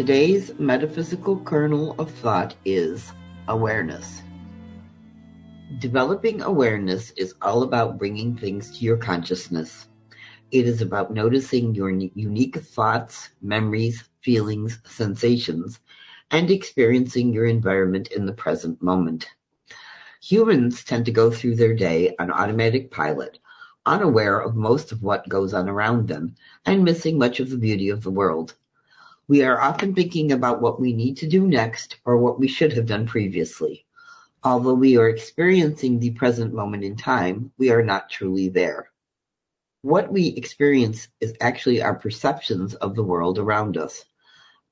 Today's metaphysical kernel of thought is awareness. Developing awareness is all about bringing things to your consciousness. It is about noticing your unique thoughts, memories, feelings, sensations, and experiencing your environment in the present moment. Humans tend to go through their day on automatic pilot, unaware of most of what goes on around them, and missing much of the beauty of the world. We are often thinking about what we need to do next or what we should have done previously. Although we are experiencing the present moment in time, we are not truly there. What we experience is actually our perceptions of the world around us.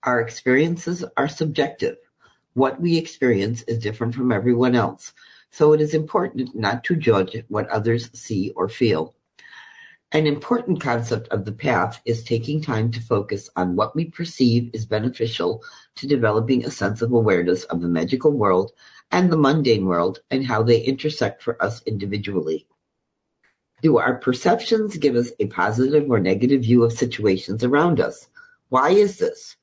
Our experiences are subjective. What we experience is different from everyone else, so it is important not to judge what others see or feel. An important concept of the path is taking time to focus on what we perceive is beneficial to developing a sense of awareness of the magical world and the mundane world and how they intersect for us individually. Do our perceptions give us a positive or negative view of situations around us? Why is this?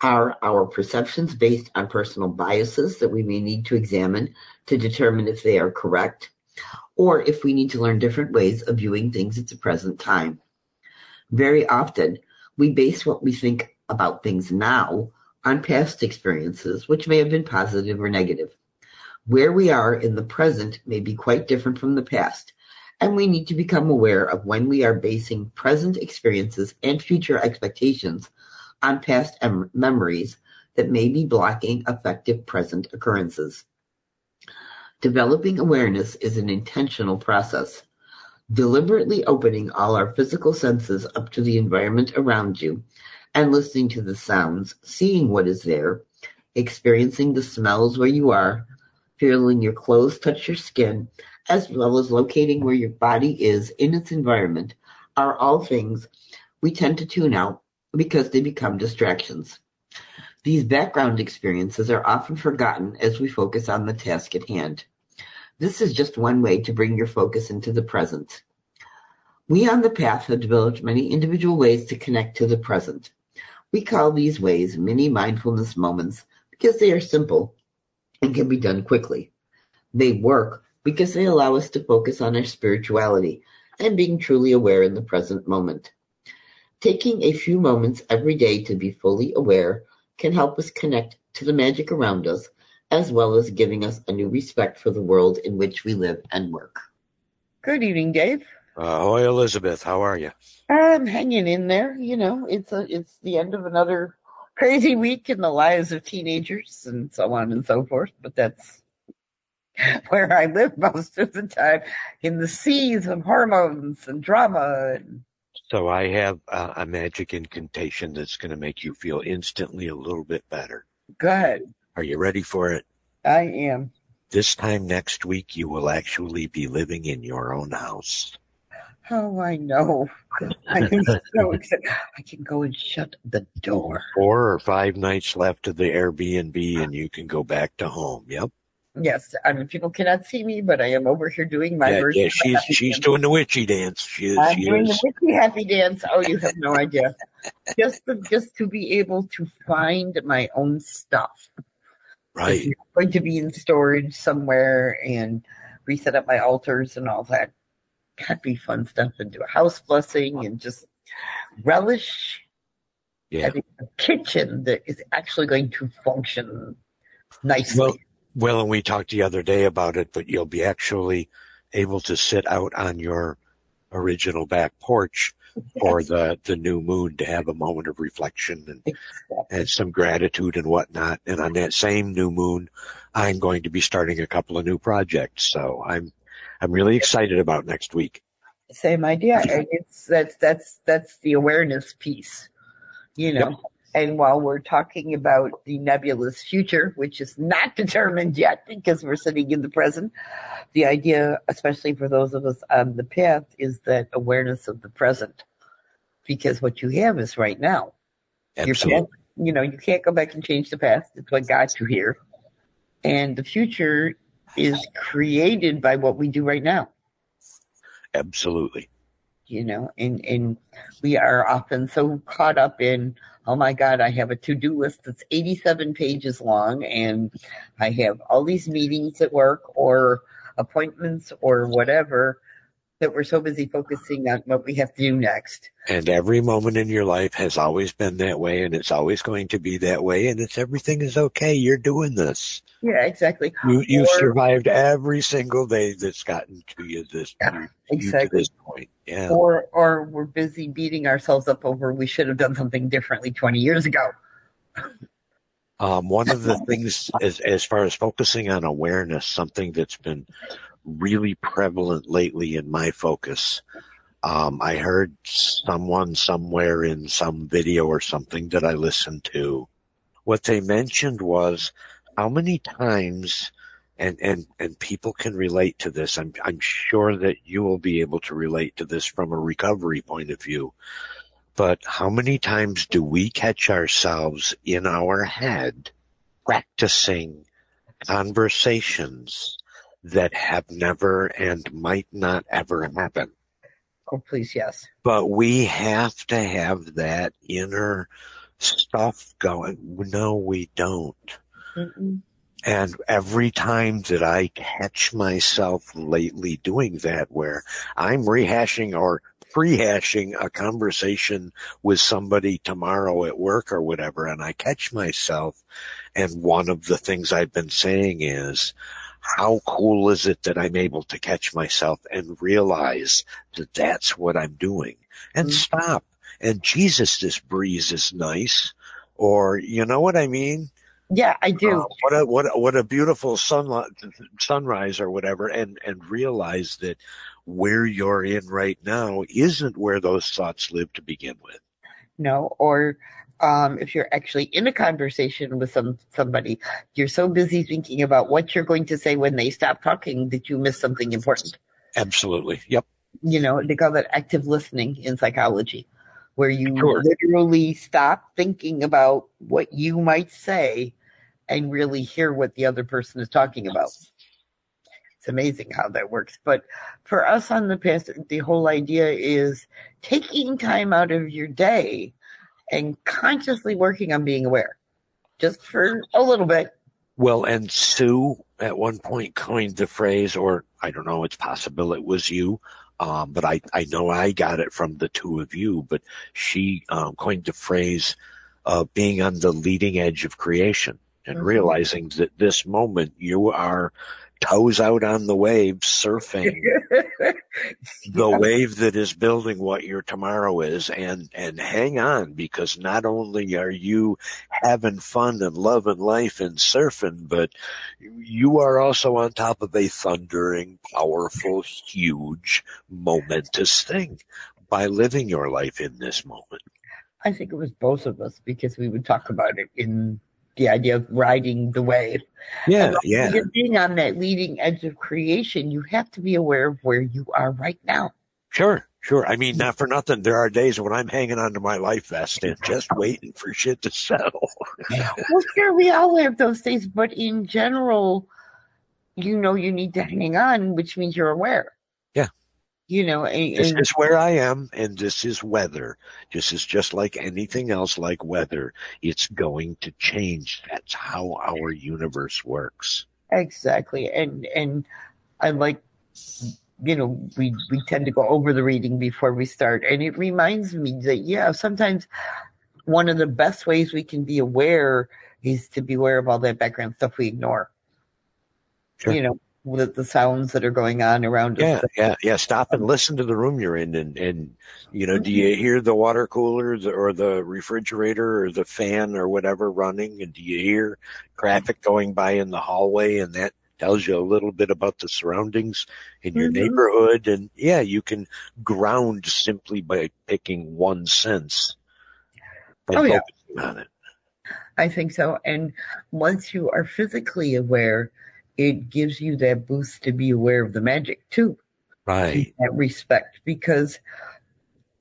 Are our perceptions based on personal biases that we may need to examine to determine if they are correct? Or if we need to learn different ways of viewing things at the present time. Very often, we base what we think about things now on past experiences, which may have been positive or negative. Where we are in the present may be quite different from the past, and we need to become aware of when we are basing present experiences and future expectations on past em- memories that may be blocking effective present occurrences. Developing awareness is an intentional process. Deliberately opening all our physical senses up to the environment around you and listening to the sounds, seeing what is there, experiencing the smells where you are, feeling your clothes touch your skin, as well as locating where your body is in its environment are all things we tend to tune out because they become distractions. These background experiences are often forgotten as we focus on the task at hand. This is just one way to bring your focus into the present. We on the path have developed many individual ways to connect to the present. We call these ways mini mindfulness moments because they are simple and can be done quickly. They work because they allow us to focus on our spirituality and being truly aware in the present moment. Taking a few moments every day to be fully aware can help us connect to the magic around us as well as giving us a new respect for the world in which we live and work. Good evening, Dave. Ahoy, Elizabeth. How are you? I'm hanging in there. You know, it's a, it's the end of another crazy week in the lives of teenagers and so on and so forth. But that's where I live most of the time in the seas of hormones and drama. And... So I have uh, a magic incantation that's going to make you feel instantly a little bit better. Good. Are you ready for it? I am. This time next week, you will actually be living in your own house. Oh, I know. I am so excited. I can go and shut the door. Four or five nights left of the Airbnb, and you can go back to home. Yep. Yes, I mean people cannot see me, but I am over here doing my yeah, version. Yeah, she's she's dance. doing the witchy dance. She is. I'm she doing is. the witchy happy dance. Oh, you have no idea. just to, just to be able to find my own stuff. Right. I'm going to be in storage somewhere and reset up my altars and all that happy fun stuff and do a house blessing and just relish yeah. having a kitchen that is actually going to function nicely. Well, well, and we talked the other day about it, but you'll be actually able to sit out on your original back porch for the, the new moon to have a moment of reflection and, exactly. and some gratitude and whatnot. And on that same new moon, I'm going to be starting a couple of new projects. So I'm, I'm really excited about next week. Same idea. And it's, that's, that's, that's the awareness piece, you know, yep. And while we're talking about the nebulous future, which is not determined yet because we're sitting in the present, the idea, especially for those of us on the path, is that awareness of the present. Because what you have is right now. Absolutely. You know, you can't go back and change the past. It's what got you here. And the future is created by what we do right now. Absolutely. You know, and, and we are often so caught up in, oh my God, I have a to do list that's 87 pages long and I have all these meetings at work or appointments or whatever that we're so busy focusing on what we have to do next. And every moment in your life has always been that way and it's always going to be that way and it's everything is okay. You're doing this. Yeah, exactly. You you survived every single day that's gotten to you this Yeah, you to this point. Yeah. Or or we're busy beating ourselves up over we should have done something differently 20 years ago. Um, one of the things as as far as focusing on awareness, something that's been really prevalent lately in my focus. Um, I heard someone somewhere in some video or something that I listened to. What they mentioned was how many times, and, and, and people can relate to this. I'm, I'm sure that you will be able to relate to this from a recovery point of view. But how many times do we catch ourselves in our head practicing conversations that have never and might not ever happen? Oh, please, yes. But we have to have that inner stuff going. No, we don't. Mm-mm. And every time that I catch myself lately doing that where I'm rehashing or prehashing a conversation with somebody tomorrow at work or whatever, and I catch myself and one of the things I've been saying is, how cool is it that I'm able to catch myself and realize that that's what I'm doing and Mhm. stop. And Jesus, this breeze is nice. Or, you know what I mean? Yeah, I do. Uh, what a what a, what a beautiful sunlight, sunrise or whatever, and and realize that where you're in right now isn't where those thoughts live to begin with. no or um, if you're actually in a conversation with some somebody you're so busy thinking about what you're going to say when they stop talking that you miss something important Absolutely. Yep. you know they call that active listening in psychology where you Sure. literally stop thinking about what you might say and really hear what the other person is talking about it's amazing how that works but for us on the past the whole idea is taking time out of your day and consciously working on being aware just for a little bit Well, and Sue at one point coined the phrase, or I don't know, it's possible it was you, um, but I, I know I got it from the two of you, but she um, coined the phrase of being on the leading edge of creation and Mhm. realizing that this moment you are toes out on the wave surfing the wave that is building what your tomorrow is. And and hang on because not only are you having fun and loving life and surfing but you are also on top of a thundering powerful huge momentous thing by living your life in this moment. I think it was both of us because we would talk about it in the idea of riding the wave. yeah yeah Because being on that leading edge of creation, you have to be aware of where you are right now. sure sure i mean mm-hmm. not for nothing there are days when i'm hanging onto my life vest and just waiting for shit to settle Well, sure, we all have those days, but in general, you know, you need to hang on, which means you're aware. You know, and, This is where I am, and this is weather. This is just like anything else like weather. It's going to change. That's how our universe works. exactly, and and I like, you know, we we tend to go over the reading before we start, and it reminds me that yeah, sometimes one of the best ways we can be aware is to be aware of all that background stuff we ignore. Sure. You know, the, the sounds that are going on around Yeah, us. yeah, yeah. Stop and listen to the room you're in, and and you know, do you hear the water cooler or the refrigerator or the fan or whatever running, and do you hear traffic going by in the hallway, and that tells you a little bit about the surroundings in your Mhm. neighborhood, and yeah, you can ground simply by picking one sense Oh, yeah. on it. I think so. And once you are physically aware, it gives you that boost to be aware of the magic too. Right. That respect, because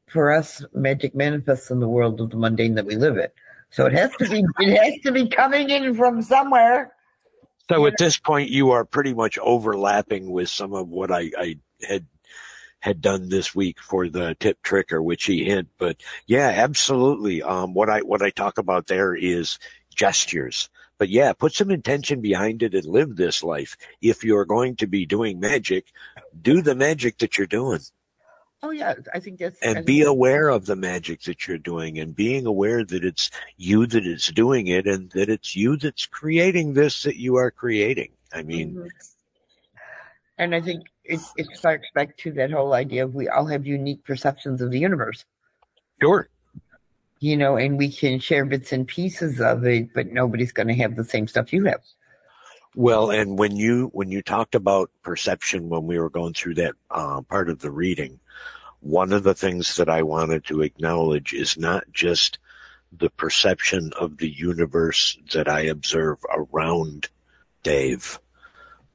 for us, magic manifests in the world of the mundane that we live in. So it has to be, it has to be coming in from somewhere. So at this point, you are pretty much overlapping with some of what I, I had had done this week for the tip trick or witchy hint. But yeah, absolutely. Um, what I what I talk about there is gestures. But yeah, put some intention behind it and live this life. If you're going to be doing magic, do the magic that you're doing. Oh yeah, I think that's and I be think- aware of the magic that you're doing and being aware that it's you that is doing it and that it's you that's creating this that you are creating. I mean, Mhm. And I think it it starts back to that whole idea of we all have unique perceptions of the universe, sure. You know, and we can share bits and pieces of it, but nobody's going to have the same stuff you have. Well, and when you when you talked about perception when we were going through that uh, part of the reading, one of the things that I wanted to acknowledge is not just the perception of the universe that I observe around Dave,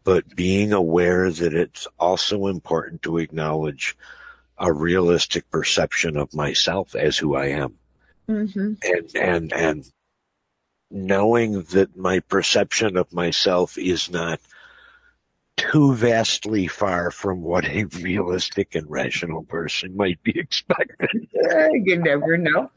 but being aware that it's also important to acknowledge a realistic perception of myself as who I am Mm-hmm. and and and knowing that my perception of myself is not too vastly far from what a realistic and rational person might be expecting. you never know.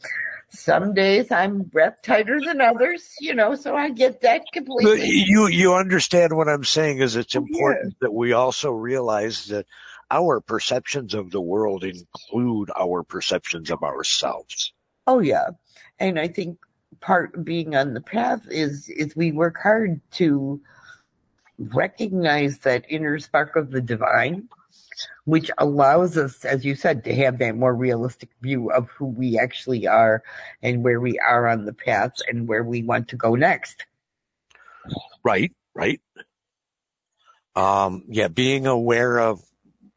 Some days I'm breath tighter than others, you know, so I get that But completely. you you understand what I'm saying is it's Oh, important that we also realize that our perceptions of the world include our perceptions of ourselves. Oh yeah. And I think part of being on the path is is we work hard to recognize that inner spark of the divine, which allows us, as you said, to have that more realistic view of who we actually are and where we are on the path and where we want to go next. Right, right. Um, yeah, being aware of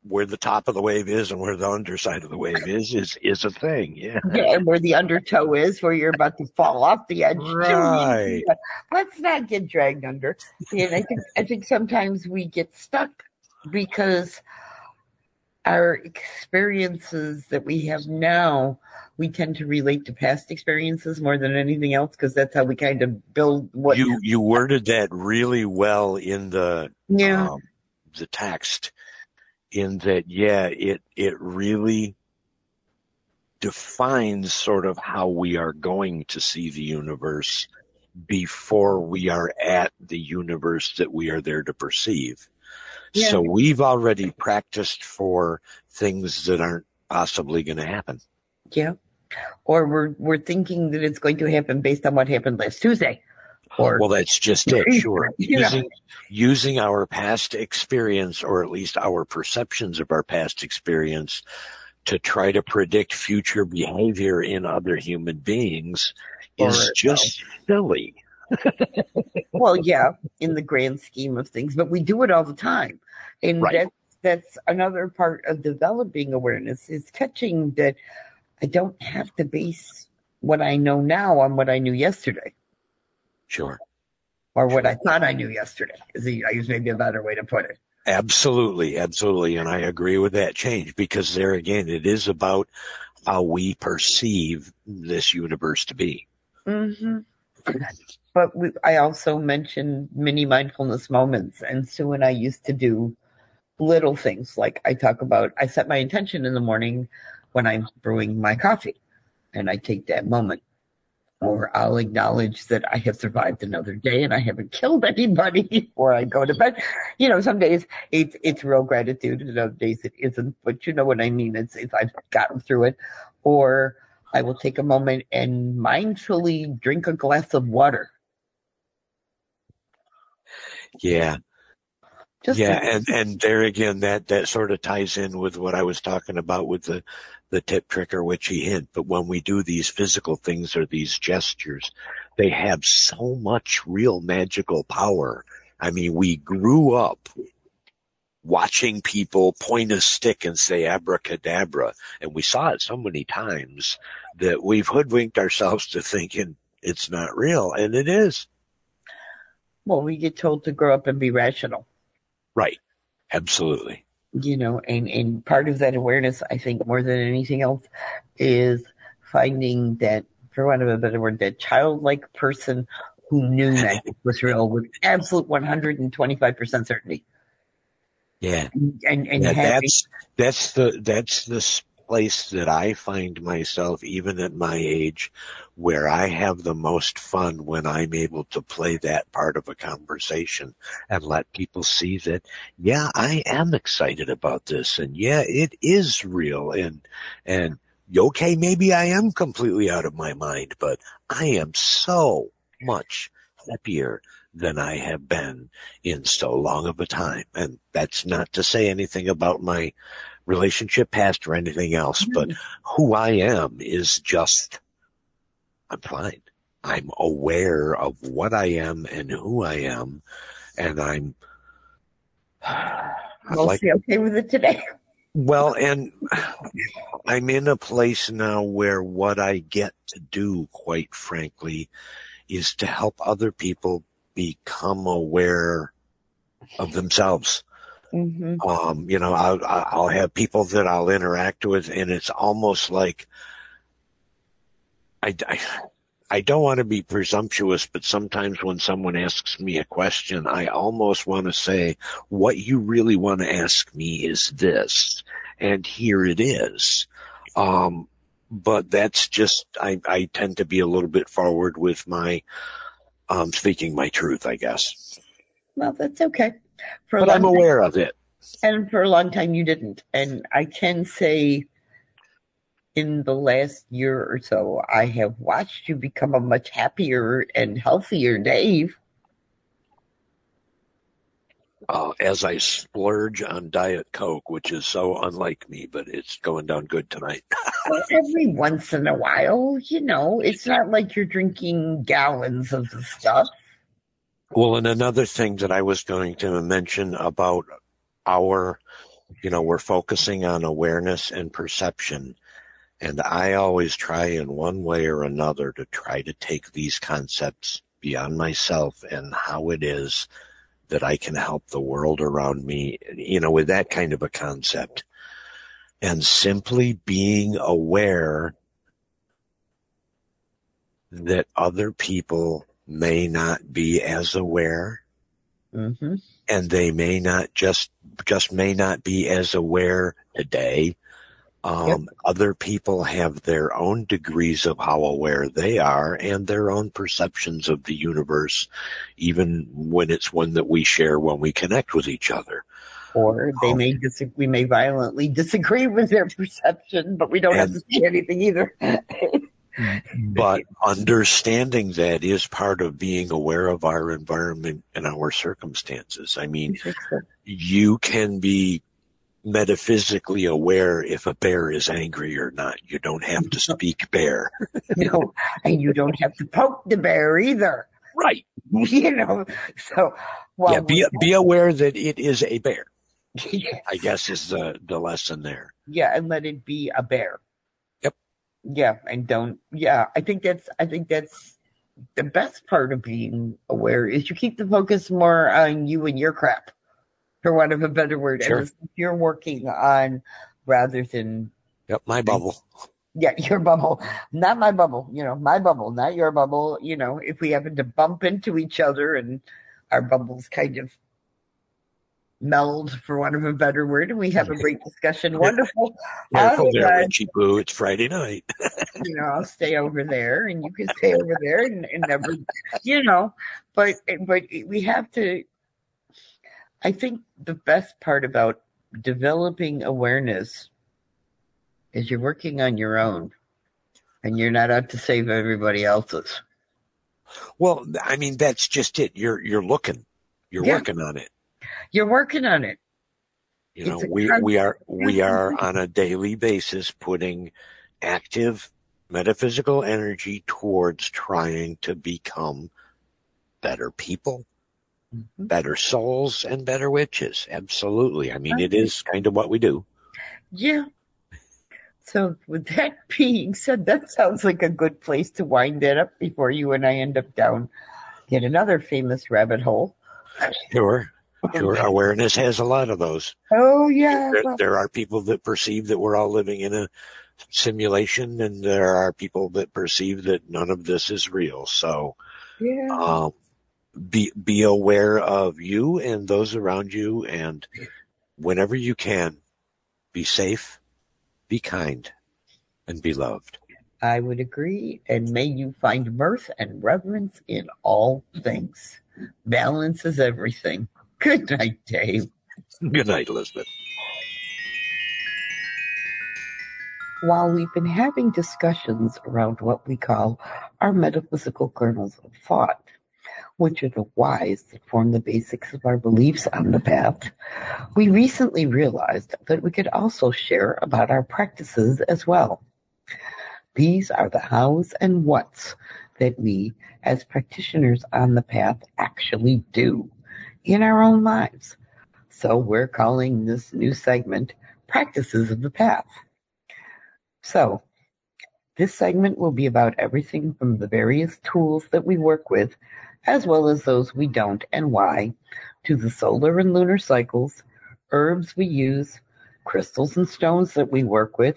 where the top of the wave is and where the underside of the wave is is is a thing. Yeah. Yeah, and where the undertow is, where you're about to fall off the edge. too. Right. Let's not get dragged under. And I think I think sometimes we get stuck because our experiences that we have now, we tend to relate to past experiences more than anything else because that's how we kind of build what. You you worded that really well in the yeah, um, the text in that yeah it it really defines sort of how we are going to see the universe before we are at the universe that we are there to perceive Yeah. so we've already practiced for things that aren't possibly going to happen yeah. Or we're we're thinking that it's going to happen based on what happened last Tuesday. Or well that's just it. Sure. Using using our past experience or at least our perceptions of our past experience to try to predict future behavior in other human beings is just silly. Well, yeah, in the grand scheme of things, but we do it all the time, and Right. that's that's another part of developing awareness is catching that I don't have to base what I know now on what I knew yesterday sure or what I thought I knew yesterday. Is I use maybe a better way to put it. absolutely absolutely and i agree with that change because there again it is about how we perceive this universe to be Mm-hmm. But we, I also mentioned mini mindfulness moments, and Sue and I used to do little things like I talk about. I set my intention in the morning when I'm brewing my coffee, and I take that moment, or I'll acknowledge that I have survived another day and I haven't killed anybody before I go to bed. You know, some days it's it's real gratitude, and other days it isn't. But you know what I mean? It's if I've gotten through it, or I will take a moment and mindfully drink a glass of water. yeah Just yeah and and there again that that sort of ties in with what i was talking about with the the tip trick or witchy hint but when we do these physical things or these gestures they have so much real magical power i mean we grew up watching people point a stick and say abracadabra and we saw it so many times that we've hoodwinked ourselves to thinking it's not real. And it is. Well, we get told to grow up and be rational. Right. Absolutely. You know, and, and part of that awareness, I think, more than anything else, is finding that, for want of a better word, that childlike person who knew magic was real with absolute 125% certainty. Yeah. And, and Yeah, having, that's that's the that's the place that I find myself even at my age where I have the most fun when I'm able to play that part of a conversation and let people see that yeah I am excited about this and yeah it is real and and okay maybe I am completely out of my mind but I am so much happier than I have been in so long of a time. And that's not to say anything about my relationship past or anything else, but mm-hmm. who I am is just, I'm fine. I'm aware of what I am and who I am. And I'm, I'm like, okay with it today. well, and I'm in a place now where what I get to do, quite frankly, is to help other people become aware of themselves. Hmm Um, you know, I'll, I'll have people that I'll interact with and it's almost like I, I, I don't want to be presumptuous, but sometimes when someone asks me a question, I almost want to say, what you really want to ask me is this. And here it is. Um, but that's just, I, I tend to be a little bit forward with my, um, speaking my truth, I guess. Well, that's okay. For But I'm time- aware of it. And for a long time you didn't. And I can say in the last year or so, I have watched you become a much happier and healthier Dave. uh, as I splurge on Diet Coke, which is so unlike me, but it's going down good tonight. Well, every once in a while, you know, it's not like you're drinking gallons of the stuff. Well, and another thing that I was going to mention about our, you know, we're focusing on awareness and perception. And I always try in one way or another to try to take these concepts beyond myself and how it is that I can help the world around me, you know, with that kind of a concept. And simply being aware that other people may not be as aware hmm and they may not just just may not be as aware today. Um, Other people have their own degrees of how aware they are and their own perceptions of the universe, even when it's one that we share when we connect with each other. Or they Oh. may dis- we may violently disagree with their perception, but we don't have to say anything either. Mm-hmm. But understanding that is part of being aware of our environment and our circumstances. I mean, you can be metaphysically aware if a bear is angry or not. You don't have to speak bear. you know, and you don't have to poke the bear either. Right. You know, so well, yeah, be, be aware that it is a bear, yes. I guess is the, the lesson there. yeah, and let it be a bear. Yeah, and don't. Yeah, I think that's. I think that's the best part of being aware is you keep the focus more on you and your crap, for want of a better word, Sure. and you're working on rather than Yep, my bubble. yeah, your bubble, not my bubble. You know, my bubble, not your bubble. You know, if we happen to bump into each other and our bubbles kind of meld, for want of a better word, and we have a great discussion, wonderful. Careful there, Otherwise, Richie Boo. It's Friday night. you know, I'll stay over there, and you can stay over there, and, and never, you know. But but we have to. I think the best part about developing awareness is you're working on your own, and you're not out to save everybody else's. Well, I mean, that's just it. You're, you're looking, you're Yeah. working on it. You're working on it. You know, It's we, constant- we are, we are on a daily basis putting active metaphysical energy towards trying to become better people, Mhm. better souls and better witches. Absolutely. I mean, it is kind of what we do. Yeah. So, with that being said, that sounds like a good place to wind it up before you and I end up down yet another famous rabbit hole. Sure. Sure. Awareness has a lot of those. Oh, yeah. There, there are people that perceive that we're all living in a simulation and there are people that perceive that none of this is real. So, yeah. um, be, be aware of you and those around you and whenever you can, be safe, be kind, and be loved. I would agree. And may you find mirth and reverence in all things. Balance is everything. Good night, Dave. Good night, Elizabeth. While we've been having discussions around what we call our metaphysical kernels of thought, which are the whys that form the basics of our beliefs on the path, we recently realized that we could also share about our practices as well. These are the hows and whats that we, as practitioners on the path, actually do in our own lives. So we're calling this new segment Practices of the Path. So, this segment will be about everything from the various tools that we work with, as well as those we don't and why, to the solar and lunar cycles, herbs we use, crystals and stones that we work with,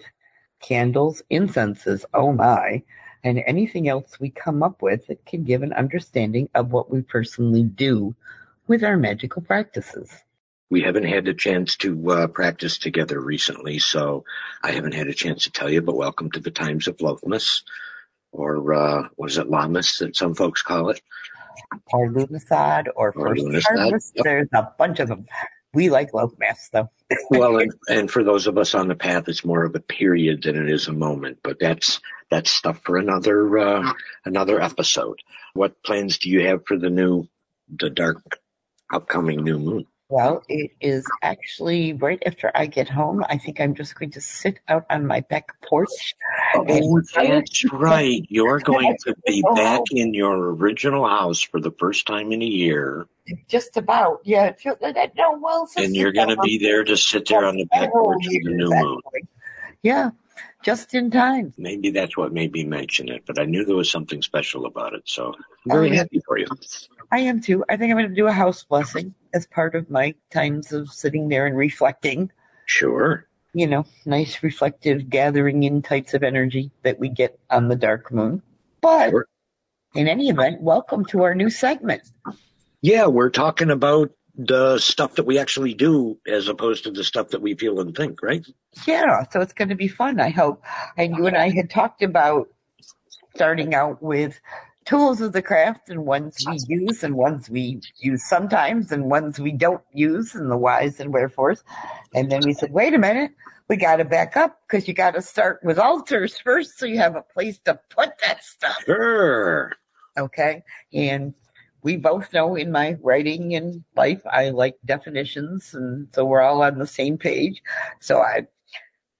candles, incenses, oh my, and anything else we come up with that can give an understanding of what we personally do with our magical practices. We haven't had a chance to uh, practice together recently, so I haven't had a chance to tell you, but welcome to the Times of Loafmas, or uh, what is it, Lammas that some folks call it? Or Lughnasadh or, Or First Lughnasadh, Harvest. yep. There's a bunch of them. We like love mass though. well, and, and for those of us on the path, it's more of a period than it is a moment. But that's that's stuff for another uh, another episode. What plans do you have for the new, the dark, upcoming new moon? Well, it is actually right after I get home. I think I'm just going to sit out on my back porch. Oh, that's right. You're going to be oh. back in your original house for the first time in a year, Just about, yeah. No, well, and you're going to be there to sit there on the back porch of the new moon. Yeah, just in time. Maybe that's what made me mention it, but I knew there was something special about it. So oh, I'm very Oh, happy for you. I am too. I think I'm going to do a house blessing as part of my times of sitting there and reflecting. Sure. You know, nice reflective gathering in types of energy that we get on the dark moon. But Sure. in any event, welcome to our new segment. Yeah, we're talking about the stuff that we actually do as opposed to the stuff that we feel and think, right? Yeah, so it's going to be fun, I hope. And you and I had talked about starting out with tools of the craft and ones we use and ones we use sometimes and ones we don't use and the whys and wherefores. And then we said, wait a minute, we got to back up because you got to start with altars first so you have a place to put that stuff. Sure. Okay. And we both know in my writing and life, I like definitions. And so we're all on the same page. So I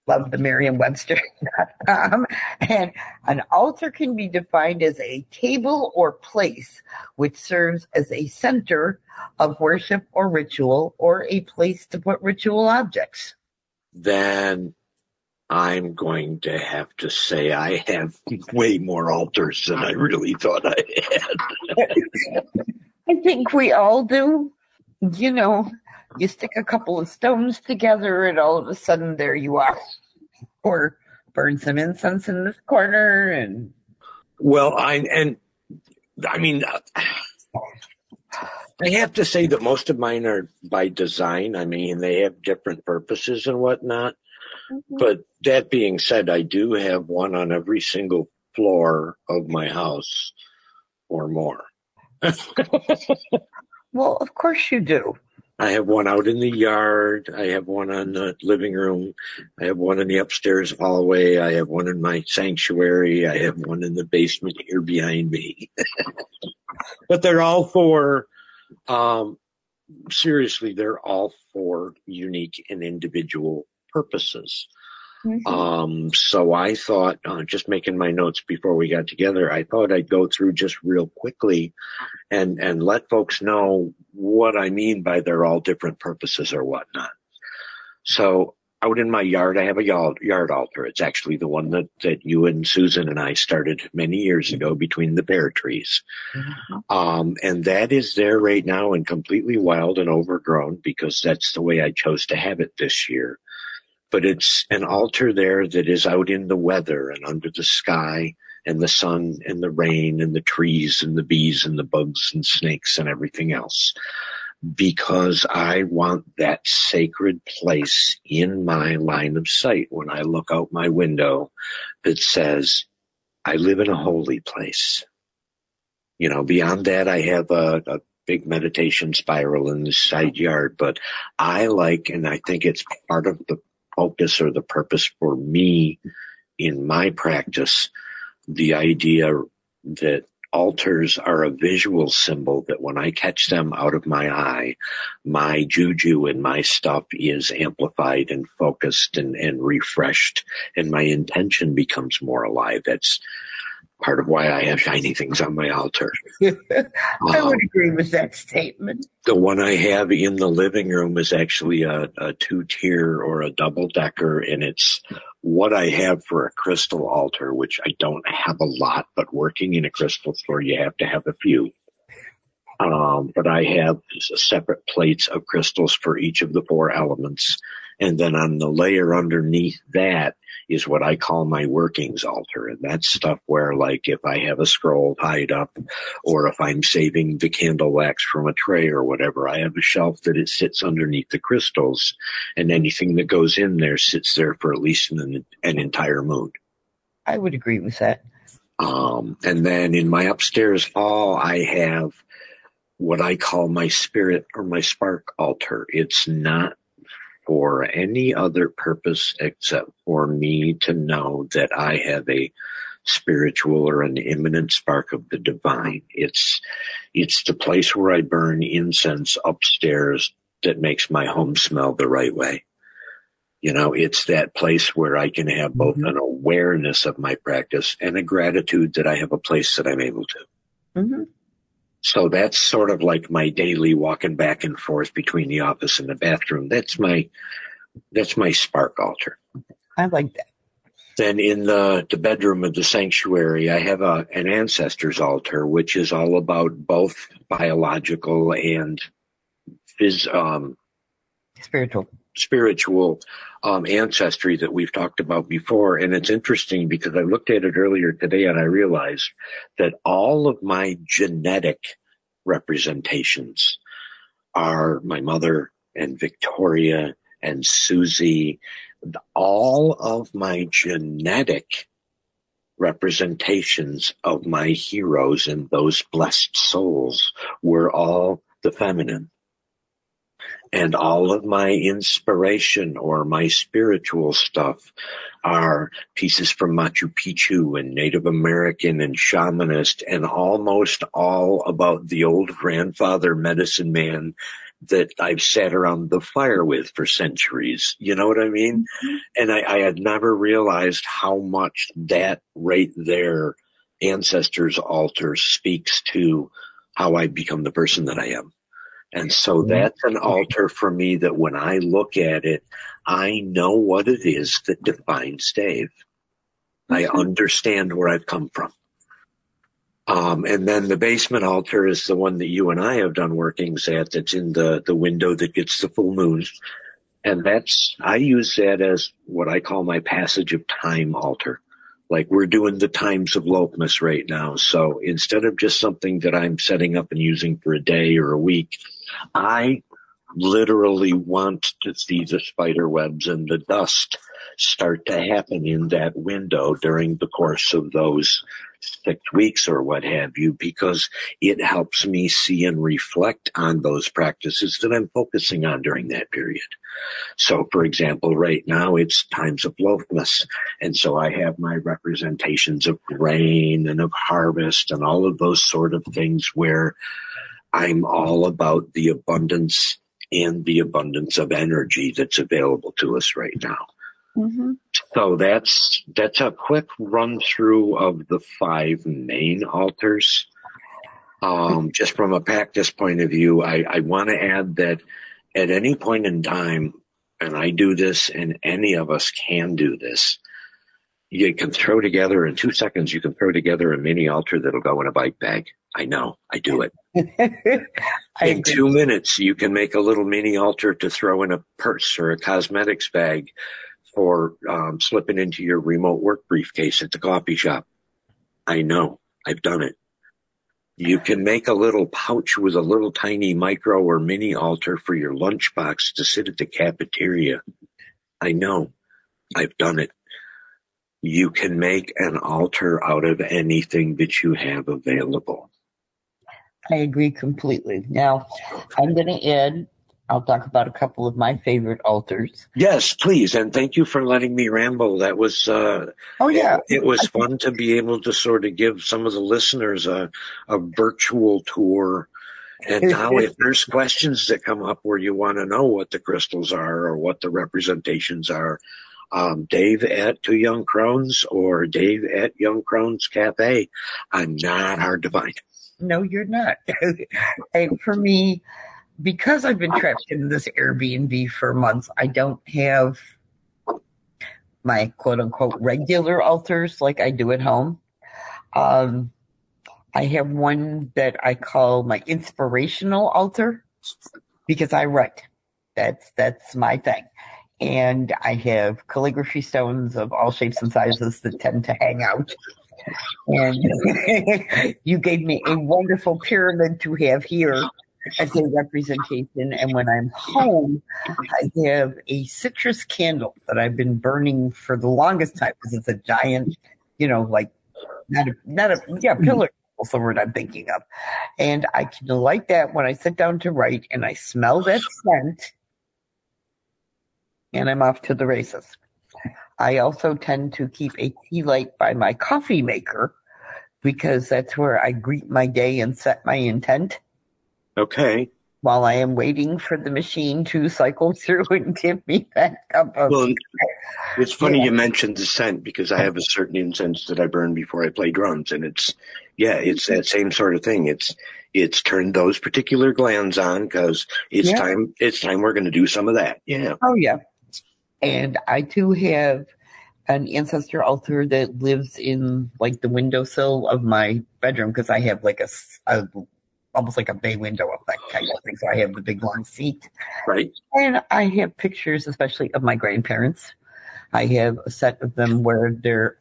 love the Merriam-Webster.com. And an altar can be defined as a table or place which serves as a center of worship or ritual or a place to put ritual objects. Then I'm going to have to say I have way more altars than I really thought I had. I think we all do. You know, you stick a couple of stones together and all of a sudden there you are. Or burn some incense in this corner and Well, I and I mean, I have to say that most of mine are by design. I mean, they have different purposes and whatnot. Mm-hmm. But that being said, I do have one on every single floor of my house or more. well, of course you do. I have one out in the yard. I have one on the living room. I have one in the upstairs hallway. I have one in my sanctuary. I have one in the basement here behind me. but they're all for, um, seriously, they're all for unique and individual purposes. Um, so I thought, uh, just making my notes before we got together, I thought I'd go through just real quickly and, and let folks know what I mean by they're all different purposes or whatnot. So out in my yard, I have a yard, yard altar. It's actually the one that, that you and Susan and I started many years ago between the pear trees. Mm-hmm. Um, and that is there right now and completely wild and overgrown because that's the way I chose to have it this year. But it's an altar there that is out in the weather and under the sky and the sun and the rain and the trees and the bees and the bugs and snakes and everything else because I want that sacred place in my line of sight when I look out my window that says, I live in a holy place. You know, beyond that, I have a, a big meditation spiral in the side yard, but I like, and I think it's part of the focus or the purpose for me in my practice, the idea that altars are a visual symbol that when I catch them out of my eye, my juju and my stuff is amplified and focused and, and refreshed and my intention becomes more alive. That's part of why I have shiny things on my altar. I um, would agree with that statement. The one I have in the living room is actually a, a two tier or a double decker, and it's what I have for a crystal altar, which I don't have a lot, but working in a crystal store, you have to have a few. Um, but I have separate plates of crystals for each of the four elements. And then on the layer underneath that is what I call my workings altar. And that's stuff where like if I have a scroll tied up or if I'm saving the candle wax from a tray or whatever, I have a shelf that it sits underneath the crystals and anything that goes in there sits there for at least an, an entire moon. I would agree with that. Um, and then in my upstairs hall, I have what I call my spirit or my spark altar. It's not for any other purpose except for me to know that I have a spiritual or an imminent spark of the divine. It's, it's the place where I burn incense upstairs that makes my home smell the right way. You know, it's that place where I can have both mm-hmm. an awareness of my practice and a gratitude that I have a place that I'm able to. Mm-hmm. So that's sort of like my daily walking back and forth between the office and the bathroom. That's my, that's my spark altar. I like that. Then in the, the bedroom of the sanctuary, I have a, an ancestors altar, which is all about both biological and phys, um, spiritual spiritual um, ancestry that we've talked about before. And it's interesting because I looked at it earlier today and I realized that all of my genetic representations are my mother and Victoria and Susie. All of my genetic representations of my heroes and those blessed souls were all the feminine and all of my inspiration or my spiritual stuff are pieces from Machu Picchu and Native American and shamanist and almost all about the old grandfather medicine man that I've sat around the fire with for centuries. You know what I mean? Mm-hmm. And I, I had never realized how much that right there ancestors altar speaks to how I become the person that I am. And so that's an altar for me that when I look at it, I know what it is that defines Dave. I mm-hmm. understand where I've come from. Um, and then the basement altar is the one that you and I have done workings at that's in the, the window that gets the full moon. And that's, I use that as what I call my passage of time altar. Like we're doing the times of Loafmas right now. So instead of just something that I'm setting up and using for a day or a week, I literally want to see the spider webs and the dust start to happen in that window during the course of those six weeks or what have you, because it helps me see and reflect on those practices that I'm focusing on during that period. So for example, right now it's times of Loafmas. And so I have my representations of grain and of harvest and all of those sort of things where I'm all about the abundance and the abundance of energy that's available to us right now. Mm-hmm. So that's that's a quick run through of the five main altars. Um, just from a practice point of view, I, I want to add that at any point in time, and I do this, and any of us can do this. You can throw together in two seconds. You can throw together a mini altar that'll go in a bike bag. I know, I do it. in two minutes, you can make a little mini altar to throw in a purse or a cosmetics bag for um, slipping into your remote work briefcase at the coffee shop. I know, I've done it. You can make a little pouch with a little tiny micro or mini altar for your lunchbox to sit at the cafeteria. I know. I've done it. You can make an altar out of anything that you have available. I agree completely. Now, I'm going to add I'll talk about a couple of my favorite altars. Yes, please, and thank you for letting me ramble. That was uh, oh yeah, it, it was fun to be able to sort of give some of the listeners a a virtual tour. And now, if there's questions that come up where you want to know what the crystals are or what the representations are, um, Dave at Two Young Crones or Dave at Young Crones Cafe, I'm not hard to find. No, you're not. and for me, because I've been trapped in this Airbnb for months, I don't have my quote unquote regular altars like I do at home. Um, I have one that I call my inspirational altar because I write. That's that's my thing. And I have calligraphy stones of all shapes and sizes that tend to hang out. And you gave me a wonderful pyramid to have here as a representation. And when I'm home, I have a citrus candle that I've been burning for the longest time because it's a giant, you know, like not a, not a, yeah, mm-hmm. pillar. What's the word I'm thinking of? And I can light that when I sit down to write and I smell that scent and I'm off to the races. I also tend to keep a tea light by my coffee maker because that's where I greet my day and set my intent. Okay. While I am waiting for the machine to cycle through and give me that cup of. Well, it's funny yeah. you mentioned the scent because I have a certain incense that I burn before I play drums, and it's yeah, it's that same sort of thing. It's it's turned those particular glands on because it's yeah. time. It's time we're going to do some of that. Yeah. Oh yeah, and I too have an ancestor altar that lives in like the windowsill of my bedroom because I have like a, a almost like a bay window effect kind of thing. So I have the big long seat. Right. And I have pictures, especially of my grandparents. I have a set of them where they're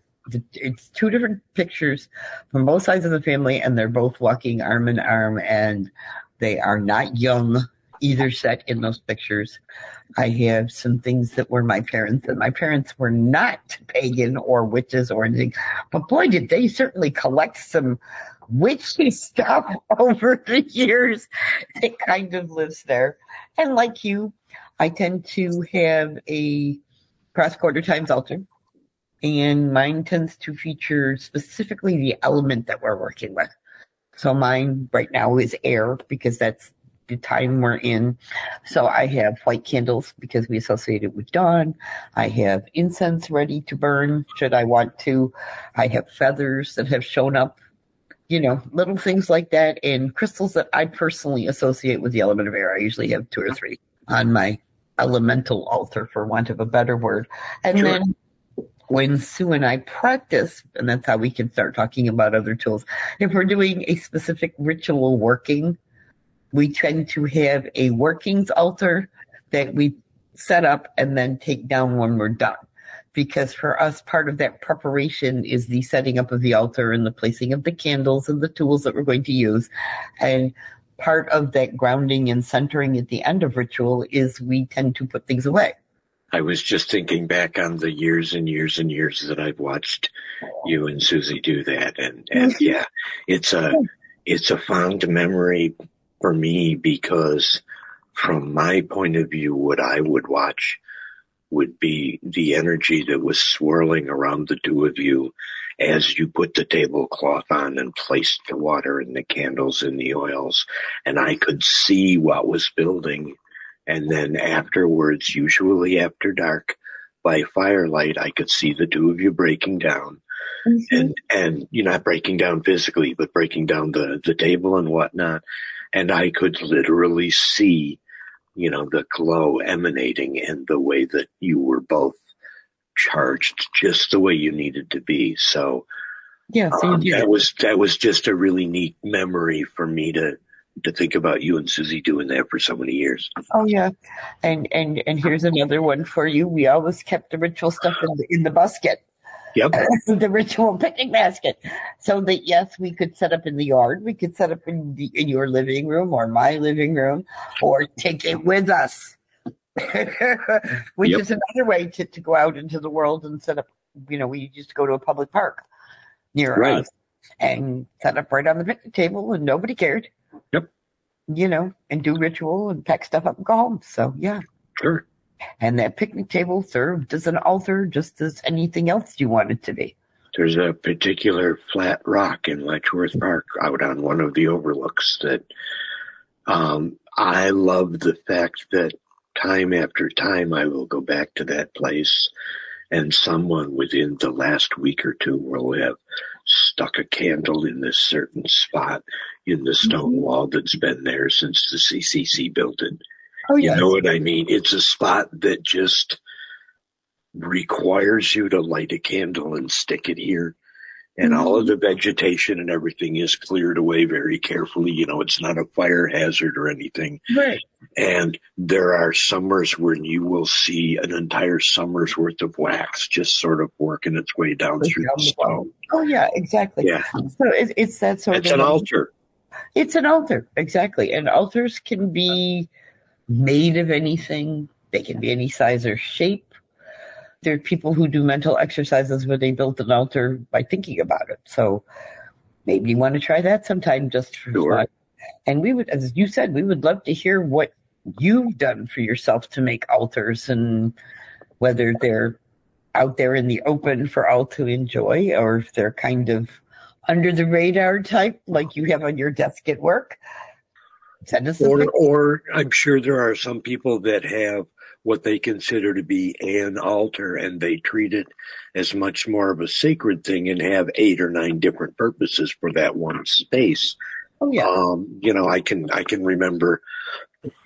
it's two different pictures from both sides of the family, and they're both walking arm in arm, and they are not young either set in those pictures. I have some things that were my parents, and my parents were not pagan or witches or anything, but boy, did they certainly collect some witchy stuff over the years. It kind of lives there. And like you, I tend to have a cross quarter times altar. And mine tends to feature specifically the element that we're working with. So mine right now is air because that's the time we're in. So I have white candles because we associate it with dawn. I have incense ready to burn should I want to. I have feathers that have shown up you know, little things like that and crystals that I personally associate with the element of air. I usually have two or three on my elemental altar, for want of a better word. And sure. then when Sue and I practice, and that's how we can start talking about other tools, if we're doing a specific ritual working, we tend to have a workings altar that we set up and then take down when we're done because for us, part of that preparation is the setting up of the altar and the placing of the candles and the tools that we're going to use. And part of that grounding and centering at the end of ritual is we tend to put things away. I was just thinking back on the years and years and years that I've watched you and Susie do that. And, and mm-hmm. yeah, it's a, it's a fond memory for me because from my point of view, what I would watch would be the energy that was swirling around the two of you as you put the tablecloth on and placed the water and the candles and the oils. And I could see what was building. And then afterwards, usually after dark, by firelight, I could see the two of you breaking down. Mm-hmm. And, and you're not breaking down physically, but breaking down the, the table and whatnot. And I could literally see you know, the glow emanating and the way that you were both charged just the way you needed to be. So, yeah, so um, that was that was just a really neat memory for me to to think about you and Susie doing that for so many years. Oh yeah, and and and here's another one for you. We always kept the ritual stuff in the in the basket. Yep. the ritual picnic basket, so that yes, we could set up in the yard, we could set up in the, in your living room or my living room, or take it with us. Which Yep. is another way to, to go out into the world and set up. You know, we used to go to a public park near Right. us and set up right on the picnic table, and nobody cared. Yep. You know, and do ritual and pack stuff up and go home. So yeah, Sure. And that picnic table served as an altar, just as anything else you wanted to be. There's a particular flat rock in Letchworth Park out on one of the overlooks that um, I love the fact that time after time I will go back to that place and someone within the last week or two will have stuck a candle in this certain spot in the stone wall that's been there since the CCC built it. Oh You know what I mean? It's a spot that just requires you to light a candle and stick it here. And all of mm-hmm. the vegetation and everything is cleared away very carefully. You know, it's not a fire hazard or anything. right. And there are summers when you will see an entire summer's worth of wax just sort of working its way down Goes through the stone. Oh yeah, exactly. Yeah. So it, it's that sort It's of an altar. It's an altar, exactly. And altars can be made of anything. They can be any size or shape. There are people who do mental exercises where they build an altar by thinking about it. So maybe you want to try that sometime just for Sure. fun. And we would, as you said, we would love to hear what you've done for yourself to make altars and whether they're out there in the open for all to enjoy or if they're kind of under the radar type like you have on your desk at work. Send us Or, or I'm sure there are some people that have what they consider to be an altar and they treat it as much more of a sacred thing and have eight or nine different purposes for that one space. Oh yeah. Um, you know, I can, I can remember,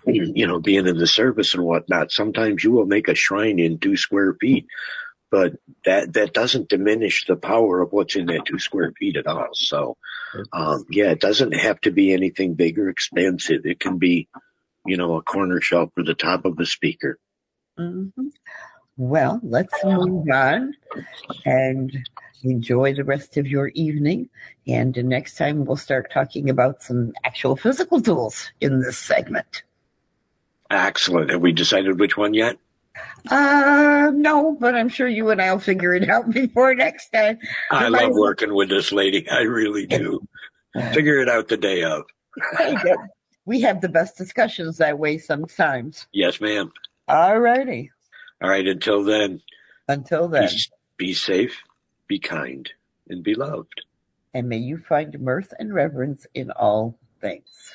you know, being in the service and whatnot. Sometimes you will make a shrine in two square feet, but that, that doesn't diminish the power of what's in that two square feet at all. So, um, yeah, it doesn't have to be anything big or expensive. It can be, you know, a corner shelf or the top of the speaker. Mhm. Well, let's move on and enjoy the rest of your evening. And next time we'll start talking about some actual physical tools in this segment. Excellent. Have we decided which one yet? Uh, no, but I'm sure you and I'll figure it out before next time. I love working with this lady. I really do. Figure it out the day of. We have the best discussions that way sometimes. Yes, ma'am. All righty. All right. Until then, Until be, then, be safe, be kind, and be loved. and may you find mirth and reverence in all things.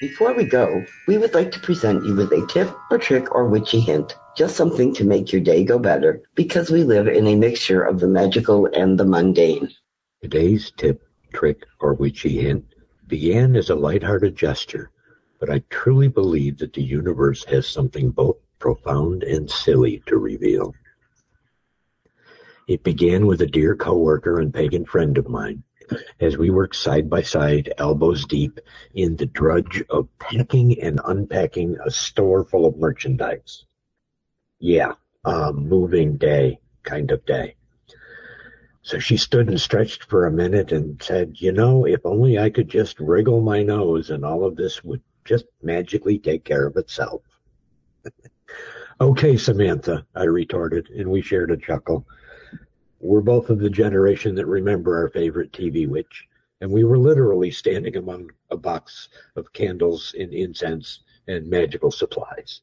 Before we go, we would like to present you with a tip or trick or witchy hint. Just something to make your day go better because we live in a mixture of the magical and the mundane. Today's tip, trick, or witchy hint began as a lighthearted gesture, but I truly believe that the universe has something both profound and silly to reveal. It began with a dear coworker and pagan friend of mine as we worked side by side, elbows deep, in the drudge of packing and unpacking a store full of merchandise. Yeah, a moving day kind of day. So she stood and stretched for a minute and said, You know, if only I could just wriggle my nose and all of this would just magically take care of itself. okay, Samantha, I retorted, and we shared a chuckle. We're both of the generation that remember our favorite TV witch, and we were literally standing among a box of candles and incense and magical supplies.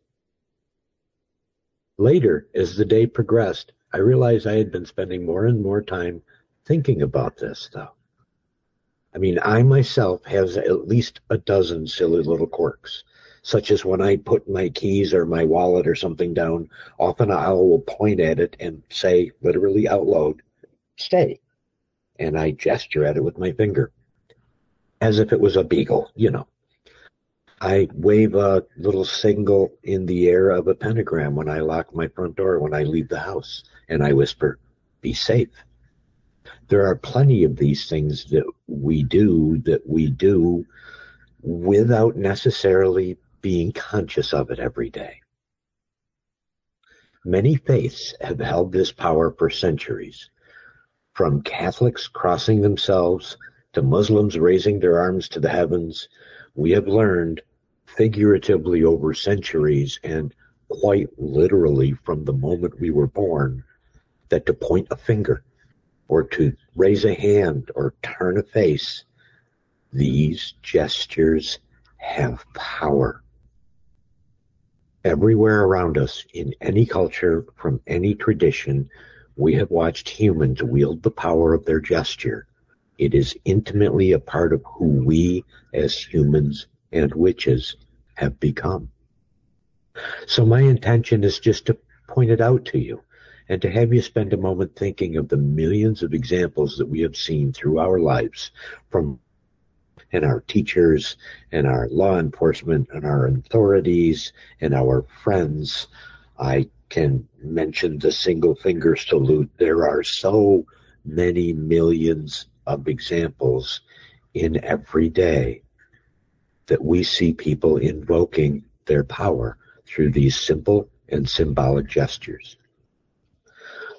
Later, as the day progressed, I realized I had been spending more and more time thinking about this, though. I mean, I myself have at least a dozen silly little quirks, such as when I put my keys or my wallet or something down, often I will point at it and say, literally out loud, stay. And I gesture at it with my finger, as if it was a beagle, you know. I wave a little signal in the air of a pentagram when I lock my front door when I leave the house, and I whisper, be safe. There are plenty of these things that we do that we do without necessarily being conscious of it every day. Many faiths have held this power for centuries, from Catholics crossing themselves to Muslims raising their arms to the heavens. We have learned figuratively over centuries and quite literally from the moment we were born that to point a finger or to raise a hand or turn a face, these gestures have power. Everywhere around us, in any culture, from any tradition, we have watched humans wield the power of their gesture. It is intimately a part of who we as humans and witches have become. So my intention is just to point it out to you and to have you spend a moment thinking of the millions of examples that we have seen through our lives from and our teachers and our law enforcement and our authorities and our friends. I can mention the single finger salute. There are so many millions of examples in every day that we see people invoking their power through these simple and symbolic gestures.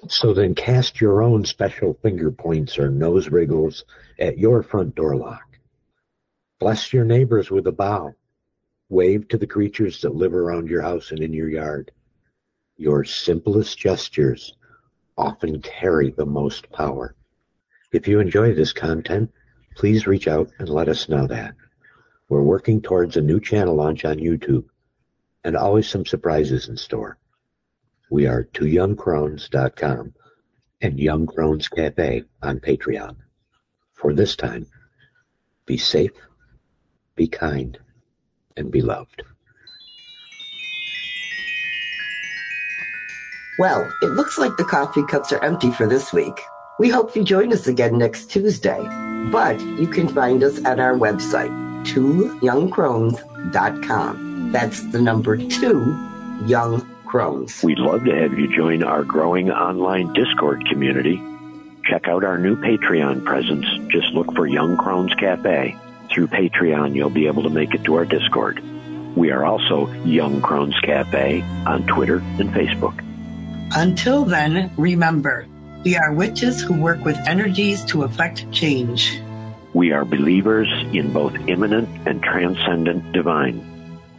So then cast your own special finger points or nose wriggles at your front door lock. Bless your neighbors with a bow. Wave to the creatures that live around your house and in your yard. Your simplest gestures often carry the most power. If you enjoy this content, please reach out and let us know that. We're working towards a new channel launch on YouTube and always some surprises in store. We are twoyoungcrones.com and Young Crones Cafe on Patreon. For this time, be safe, be kind, and be loved. Well, it looks like the coffee cups are empty for this week. We hope you join us again next Tuesday. But you can find us at our website, twoyoungcrones.com. That's the number two, Young Crones. We'd love to have you join our growing online Discord community. Check out our new Patreon presence. Just look for Young Crones Cafe. Through Patreon, you'll be able to make it to our Discord. We are also Young Crones Cafe on Twitter and Facebook. Until then, remember, we are witches who work with energies to effect change. We are believers in both immanent and transcendent divine.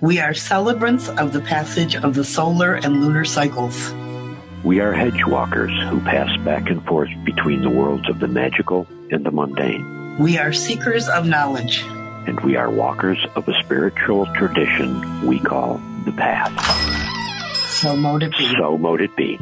We are celebrants of the passage of the solar and lunar cycles. We are hedge walkers who pass back and forth between the worlds of the magical and the mundane. We are seekers of knowledge. And we are walkers of a spiritual tradition we call the path. So mote it be. So mote it be.